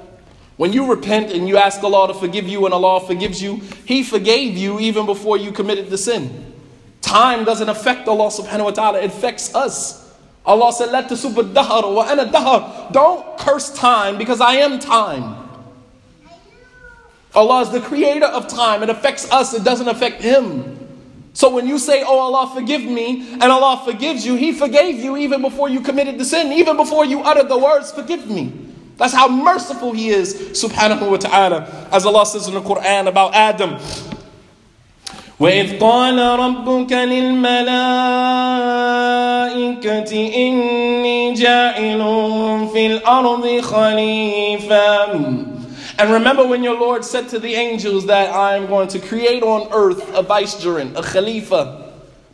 When you repent and you ask Allah to forgive you and Allah forgives you, He forgave you even before you committed the sin. Time doesn't affect Allah subhanahu wa ta'ala, it affects us. Allah said, Let the super dahar wa ana dahar. Don't curse time because I am time. Allah is the creator of time. It affects us, it doesn't affect Him. So when you say, Oh Allah, forgive me, and Allah forgives you, He forgave you even before you committed the sin, even before you uttered the words, Forgive me. That's how merciful He is, subhanahu wa ta'ala. As Allah says in the Quran about Adam. وإذ قال ربك للملائكة إني جاعل في الأرض خليفة and remember when your Lord said to the angels that I am going to create on earth a vicegerent, a khalifa.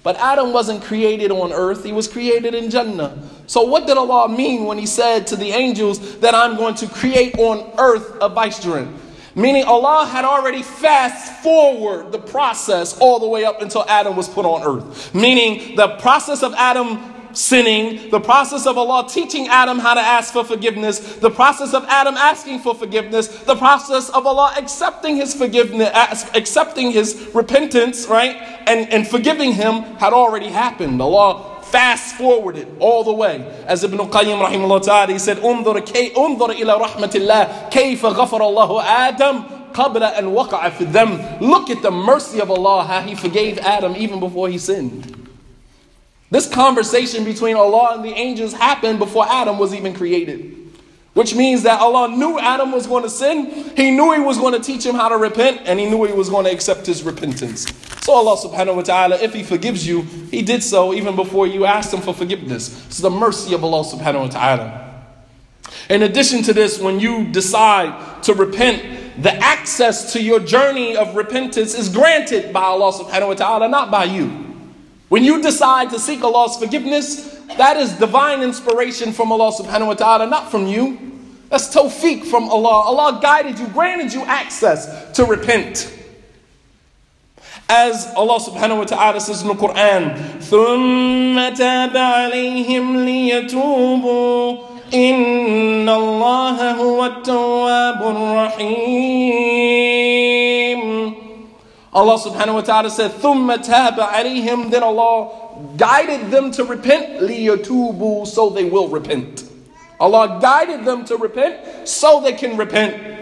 but Adam wasn't created on earth, he was created in Jannah. So, what did Allah mean when He said to the angels that I'm going to create on earth a vicegerent? Meaning, Allah had already fast forward the process all the way up until Adam was put on earth. Meaning, the process of Adam sinning, the process of Allah teaching Adam how to ask for forgiveness, the process of Adam asking for forgiveness, the process of Allah accepting his forgiveness, accepting his repentance, right? And, and forgiving him had already happened. Allah fast forwarded all the way. As Ibn Qayyim rahimahullah ta'ala, he said, انظر, كي, انظر إلى رحمة الله كيف غفر الله آدم قبل أن وقع في الذنب. Look at the mercy of Allah, how He forgave Adam even before he sinned. This conversation between Allah and the angels happened before Adam was even created. Which means that Allah knew Adam was going to sin. He knew He was going to teach him how to repent, and He knew He was going to accept his repentance. So Allah subhanahu wa ta'ala, if He forgives you, He did so even before you asked Him for forgiveness. It's the mercy of Allah subhanahu wa ta'ala. In addition to this, when you decide to repent, the access to your journey of repentance is granted by Allah subhanahu wa ta'ala, not by you. When you decide to seek Allah's forgiveness, that is divine inspiration from Allah subhanahu wa ta'ala, not from you. That's tawfiq from Allah. Allah guided you, granted you access to repent. As Allah subhanahu wa ta'ala says in the Quran, ثُمَّ تَابَ عَلَيْهِمْ لِيَتُوبُوا إِنَّ اللَّهَ هُوَ التَّوَّابُ الرَّحِيمُ Allah subhanahu wa ta'ala said, ثُمَّ تَابَ عَلَيْهِمْ Then Allah guided them to repent, لِيَتُوبُوا So they will repent. Allah guided them to repent so they can repent.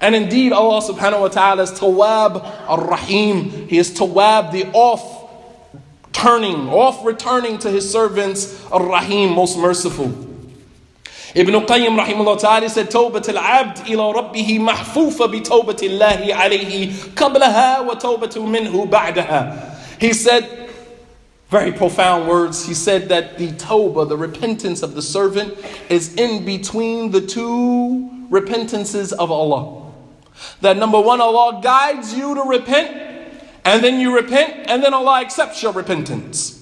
And indeed, Allah subhanahu wa ta'ala is Tawab ar-Rahim. He is Tawab, the off turning, off returning to his servants, ar-Rahim, most merciful. Ibn Qayyim rahimahullah ta'ala said, توبة العبد إلى ربه محفوفة بتوبة الله عليه قبلها وتوبة منه بعدها. He said, very profound words. He said that the tawbah, the repentance of the servant, is in between the two repentances of Allah. That number one, Allah guides you to repent, and then you repent, and then Allah accepts your repentance.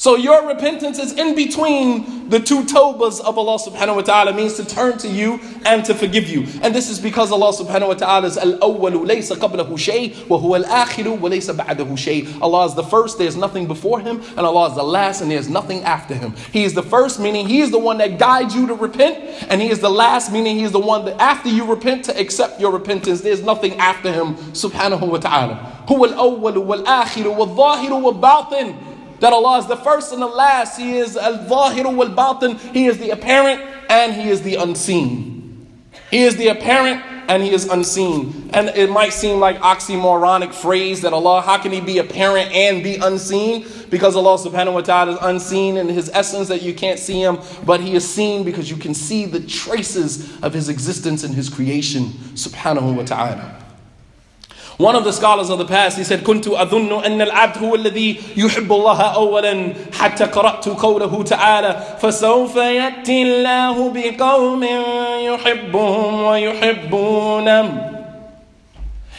So your repentance is in between the two tawbas of Allah subhanahu wa ta'ala means to turn to you and to forgive you. And this is because Allah subhanahu wa ta'ala is al-awwalu laysa qablahu shay wa huwa al-akhiru wa laysa ba'dahu shay. Allah is the first, there's nothing before him, and Allah is the last and there's nothing after him. He is the first meaning he is the one that guides you to repent, and he is the last meaning he is the one that after you repent to accept your repentance, there's nothing after him subhanahu wa ta'ala. Huwa al-awwalu wal-akhiru wal-zahiru wal-batin that Allah is the first and the last. He is al-zahiru wal-batin. He is the apparent and He is the unseen. He is the apparent and He is unseen. And it might seem like oxymoronic phrase that Allah, how can He be apparent and be unseen? Because Allah subhanahu wa ta'ala is unseen in His essence that you can't see Him, but He is seen because you can see the traces of His existence in His creation subhanahu wa ta'ala. One of the scholars of the past, he said, كنت أظن أن العبد هو الذي يحب الله أولا حتى قرأت قوله تعالى فسوف يأتي الله بقوم يحبهم ويحبونه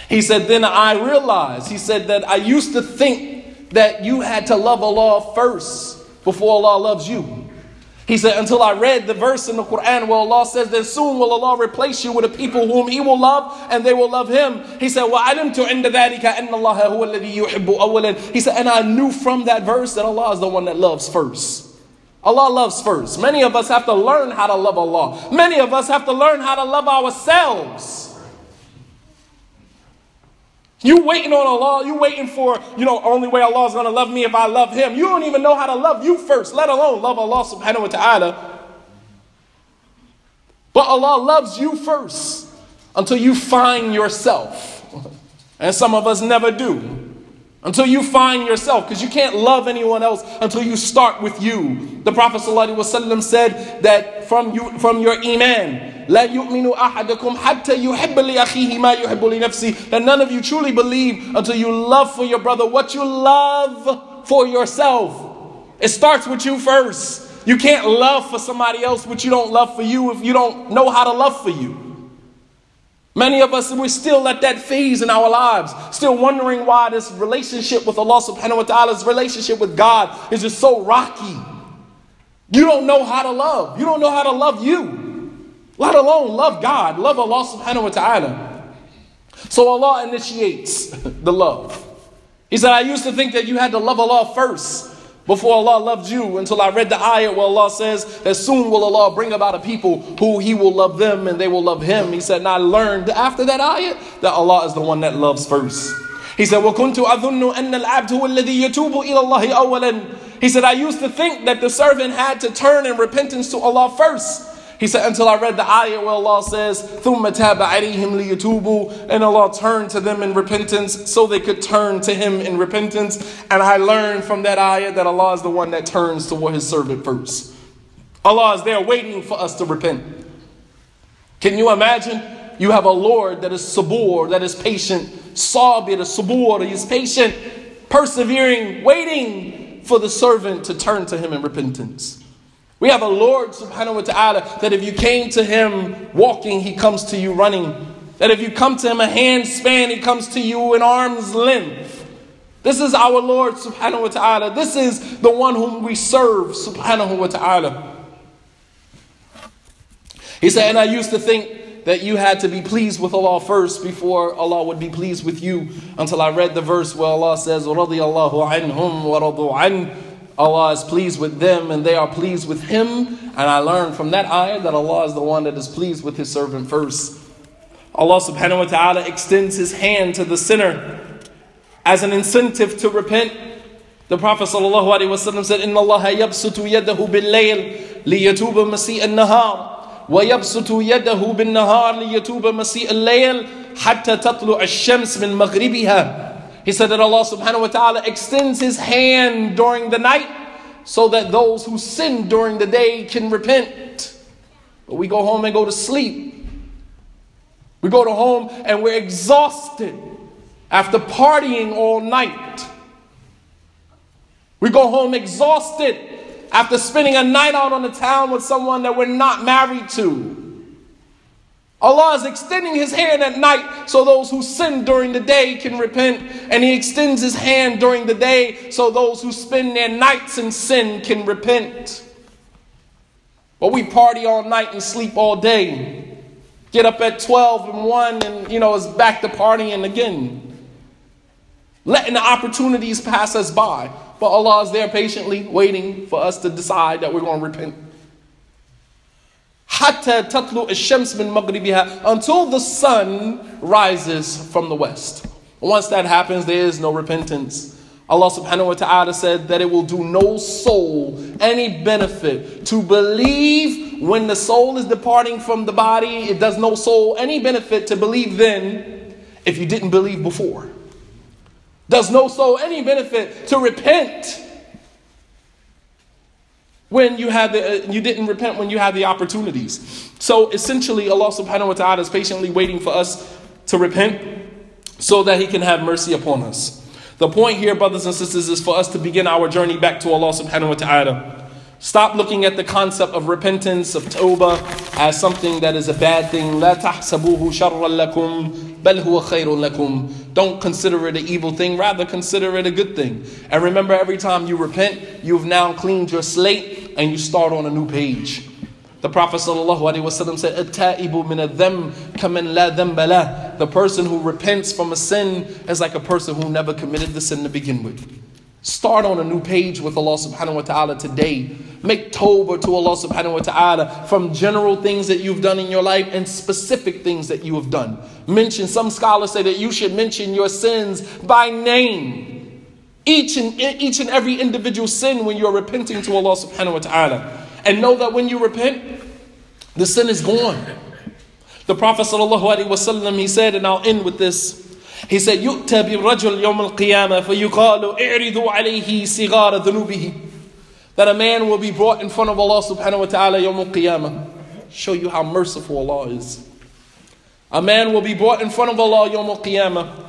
He said, then I realized, he said that I used to think that you had to love Allah first before Allah loves you. He said, until I read the verse in the Quran where Allah says that soon will Allah replace you with a people whom He will love and they will love Him. He said, وَعَلِمْتُ عِنْدَ ذَلِكَ أَنَّ اللَّهَ هُوَ الَّذِي يُحِبُّ أَوَّلًا He said, and I knew from that verse that Allah is the one that loves first. Allah loves first. Many of us have to learn how to love Allah. Many of us have to learn how to love ourselves. You waiting on Allah, you waiting for, you know, only way Allah is to love me if I love him. You don't even know how to love you first, let alone love Allah subhanahu wa ta'ala. But Allah loves you first until you find yourself. And some of us never do Until you find yourself, because you can't love anyone else until you start with you. The Prophet ﷺ said that from you from your iman, لا يؤمن أحدكم حتى يحب لأخيه ما يحب لنفسه. That none of you truly believe until you love for your brother what you love for yourself. It starts with you first. You can't love for somebody else what you don't love for you if you don't know how to love for you. Many of us, we're still at that phase in our lives, still wondering why this relationship with Allah subhanahu wa ta'ala's relationship with God is just so rocky. You don't know how to love. You don't know how to love you, let alone love God, love Allah subhanahu wa ta'ala. So Allah initiates the love. He said, I used to think that you had to love Allah first before Allah loved you until I read the ayat where Allah says that soon will Allah bring about a people who He will love them and they will love Him. He said, and I learned after that ayat that Allah is the one that loves first. He said, وَكُنْتُ أَظُنُّ أَنَّ الْعَبْدُ هُوَ الَّذِي يَتُوبُ إِلَى اللَّهِ أَوَّلًا He said, I used to think that the servant had to turn in repentance to Allah first. He said, until I read the ayah where Allah says, ثُمَّ تَابَ عَلَيْهِمْ لِيَتُوبُوا And Allah turned to them in repentance so they could turn to Him in repentance. And I learned from that ayah that Allah is the one that turns toward His servant first. Allah is there waiting for us to repent. Can you imagine? You have a Lord that is sabur, that is patient. Sabir, the sabur, he is patient, persevering, waiting for the servant to turn to Him in repentance. We have a Lord subhanahu wa ta'ala that if you came to him walking, he comes to you running. That if you come to him a hand span, he comes to you in arm's length. This is our Lord subhanahu wa ta'ala. This is the one whom we serve subhanahu wa ta'ala. He said, and I used to think that you had to be pleased with Allah first before Allah would be pleased with you until I read the verse where Allah says, رَضِيَ اللَّهُ عَنْهُمْ وَرَضُوا عَنْهُ Allah is pleased with them and they are pleased with Him. And I learned from that ayah that Allah is the one that is pleased with His servant first. Allah subhanahu wa ta'ala extends His hand to the sinner as an incentive to repent. The Prophet sallallahu alaihi wasallam said, "Inna Allah yabsutu yadahu bil layl liyatuba masi al nahar, wa yabsutu yadahu bin nahar liyatuba masi al layl hatta tatlu al min maghribiha." He said that Allah subhanahu wa ta'ala extends his hand during the night so that those who sin during the day can repent. But we go home and go to sleep. We go to home and we're exhausted after partying all night. We go home exhausted after spending a night out on the town with someone that we're not married to. Allah is extending His hand at night so those who sin during the day can repent, and He extends His hand during the day so those who spend their nights in sin can repent. But we party all night and sleep all day. Get up at 12 and 1 and, you know, it's back to partying again. Letting the opportunities pass us by. But Allah is there patiently waiting for us to decide that we're going to repent حتى تطلع الشمس من مغربها until the sun rises from the west. Once that happens, there is no repentance. Allah subhanahu wa ta'ala said that it will do no soul any benefit to believe when the soul is departing from the body. It does no soul any benefit to believe then if you didn't believe before. Does no soul any benefit to repent when you had the, uh, you didn't repent when you had the opportunities. So essentially, Allah subhanahu wa ta'ala is patiently waiting for us to repent so that He can have mercy upon us. The point here, brothers and sisters, is for us to begin our journey back to Allah subhanahu wa ta'ala. Stop looking at the concept of repentance, of tawbah, as something that is a bad thing. لا تحسبوه شرا لكم بل هو خير لكم. Don't consider it an evil thing, rather consider it a good thing. And remember, every time you repent, you've now cleaned your slate and you start on a new page. The Prophet ﷺ said, "At-ta'ibu The person who repents from a sin is like a person who never committed the sin to begin with. Start on a new page with Allah subhanahu wa ta'ala today. Make tawbah to Allah subhanahu wa ta'ala from general things that you've done in your life and specific things that you have done. Mention, some scholars say that you should mention your sins by name Each and, each and every individual sin when you're repenting to Allah subhanahu wa ta'ala. And know that when you repent, the sin is gone. The Prophet sallallahu alaihi wasallam, he said, and I'll end with this. He said, يُؤْتَى بِالرَّجُلِ يَوْمَ الْقِيَامَةِ فَيُقَالُ اِعْرِضُوا عَلَيْهِ صِغَارَ ذُنُوبِهِ That a man will be brought in front of Allah subhanahu wa ta'ala يوم القيامة. Show you how merciful Allah is. A man will be brought in front of Allah يوم القيامة.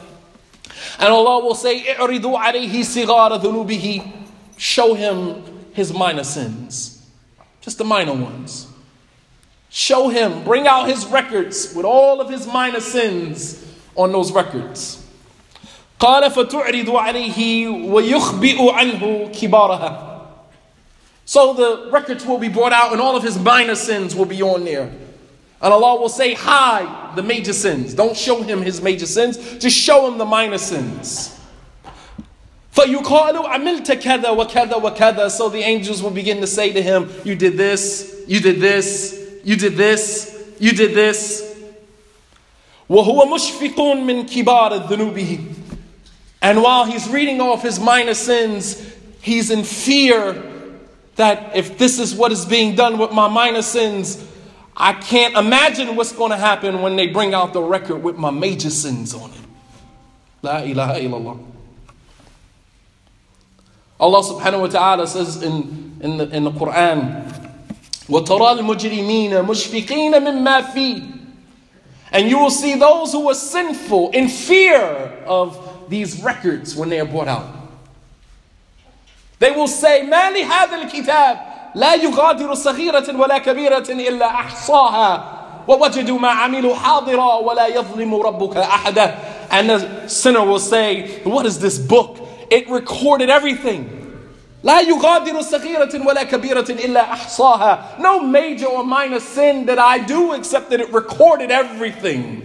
And Allah will say, اِعْرِضُوا عَلَيْهِ صِغَارَ ذُنُوبِهِ Show him his minor sins. Just the minor ones. Show him, bring out his records with all of his minor sins on those records. قال فتعرض عليه ويخبئ عنه كبارها So the records will be brought out and all of his minor sins will be on there. And Allah will say, hide the major sins. Don't show him his major sins, just show him the minor sins. فَيُقَالُ عَمِلْتَ كَذَا وَكَذَا وَكَذَا So the angels will begin to say to him, You did this, you did this, you did this, you did this. وَهُوَ مُشْفِقٌ مِّن كِبَارِ ذُنُوبِهِ And while he's reading off his minor sins, he's in fear that if this is what is being done with my minor sins, I can't imagine what's going to happen when they bring out the record with my major sins on it. La ilaha illallah. Allah subhanahu wa ta'ala says in, in, the, in the Quran, وَتَرَى الْمُجْرِمِينَ مُشْفِقِينَ مِمَّا فِيهِ And you will see those who are sinful in fear of these records when they are brought out. They will say, ما لهذا الكتاب لا يغادر صغيرة ولا كبيرة إلا أحصاها ووجدوا ما عملوا حاضرا ولا يظلم ربك أحدا And the sinner will say, what is this book? It recorded everything. لا يغادر صغيرة ولا كبيرة إلا أحصاها No major or minor sin that I do except that it recorded everything.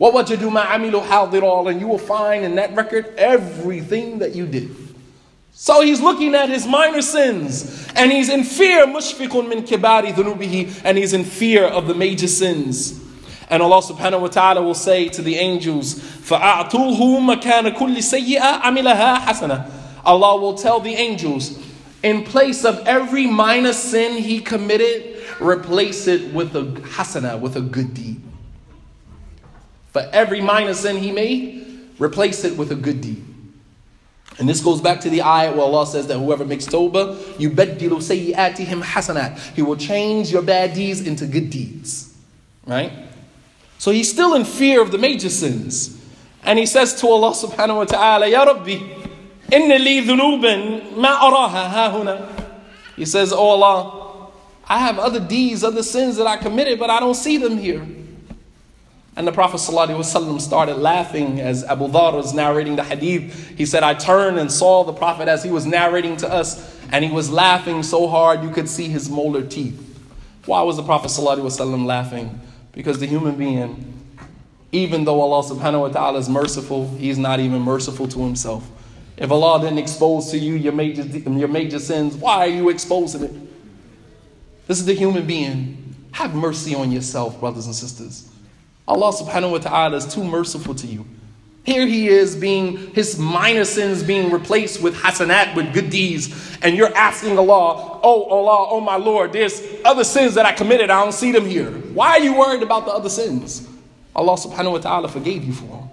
وَوَجَدُوا مَا عَمِلُوا حَاضِرًا And you will find in that record everything that you did. So he's looking at his minor sins and he's in fear, مُشْفِقٌ مِّن كِبَارِ ذُنُوبِهِ And he's in fear of the major sins. And Allah subhanahu wa ta'ala will say to the angels, فَأَعْطُوهُ مَكَانَ كُلِّ سَيِّئَةٍ عَمِلَهَا حَسَنَةً Allah will tell the angels, in place of every minor sin he committed, replace it with a hasana, with a good deed. For every minor sin he made, replace it with a good deed. And this goes back to the ayah where Allah says that whoever makes tawbah, to sayyi'atihim hasanat. He will change your bad deeds into good deeds. Right? So he's still in fear of the major sins. And he says to Allah subhanahu wa ta'ala, Ya Rabbi, inna li dhunuban ma araha hahuna. He says, Oh Allah, I have other deeds, other sins that I committed, but I don't see them here. And the Prophet ﷺ started laughing as Abu Dhar was narrating the hadith. He said, I turned and saw the Prophet as he was narrating to us, and he was laughing so hard you could see his molar teeth. Why was the Prophet ﷺ laughing? Because the human being, even though Allah subhanahu wa ta'ala is merciful, he's not even merciful to himself. If Allah didn't expose to you your major, your major sins, why are you exposing it? This is the human being. Have mercy on yourself, brothers and sisters. Allah subhanahu wa ta'ala is too merciful to you. Here he is being, his minor sins being replaced with hasanat, with good deeds. And you're asking Allah, oh Allah, oh my Lord, there's other sins that I committed. I don't see them here. Why are you worried about the other sins? Allah subhanahu wa ta'ala forgave you for them.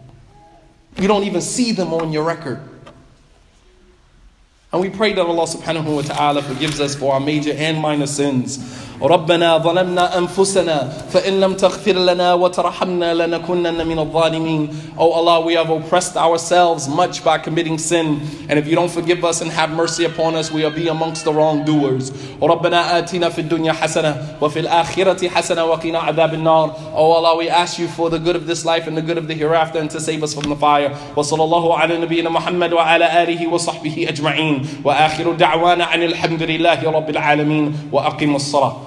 You don't even see them on your record. And we pray that Allah subhanahu wa ta'ala forgives us for our major and minor sins. ربنا ظلمنا أنفسنا فإن لم تغفر لنا وترحمنا لنكونن من الظالمين Oh Allah, we have oppressed ourselves much by committing sin. And if you don't forgive us and have mercy upon us, we'll be amongst the wrongdoers. ربنا آتنا في الدنيا حسنة وفي الآخرة حسنة وقنا عذاب النار Oh Allah, we ask you for the good of this life and the good of the hereafter and to save us from the fire. وصلى الله على نبينا محمد وعلى آله وصحبه أجمعين وآخر دعوانا عن الحمد لله رب العالمين وأقم الصلاة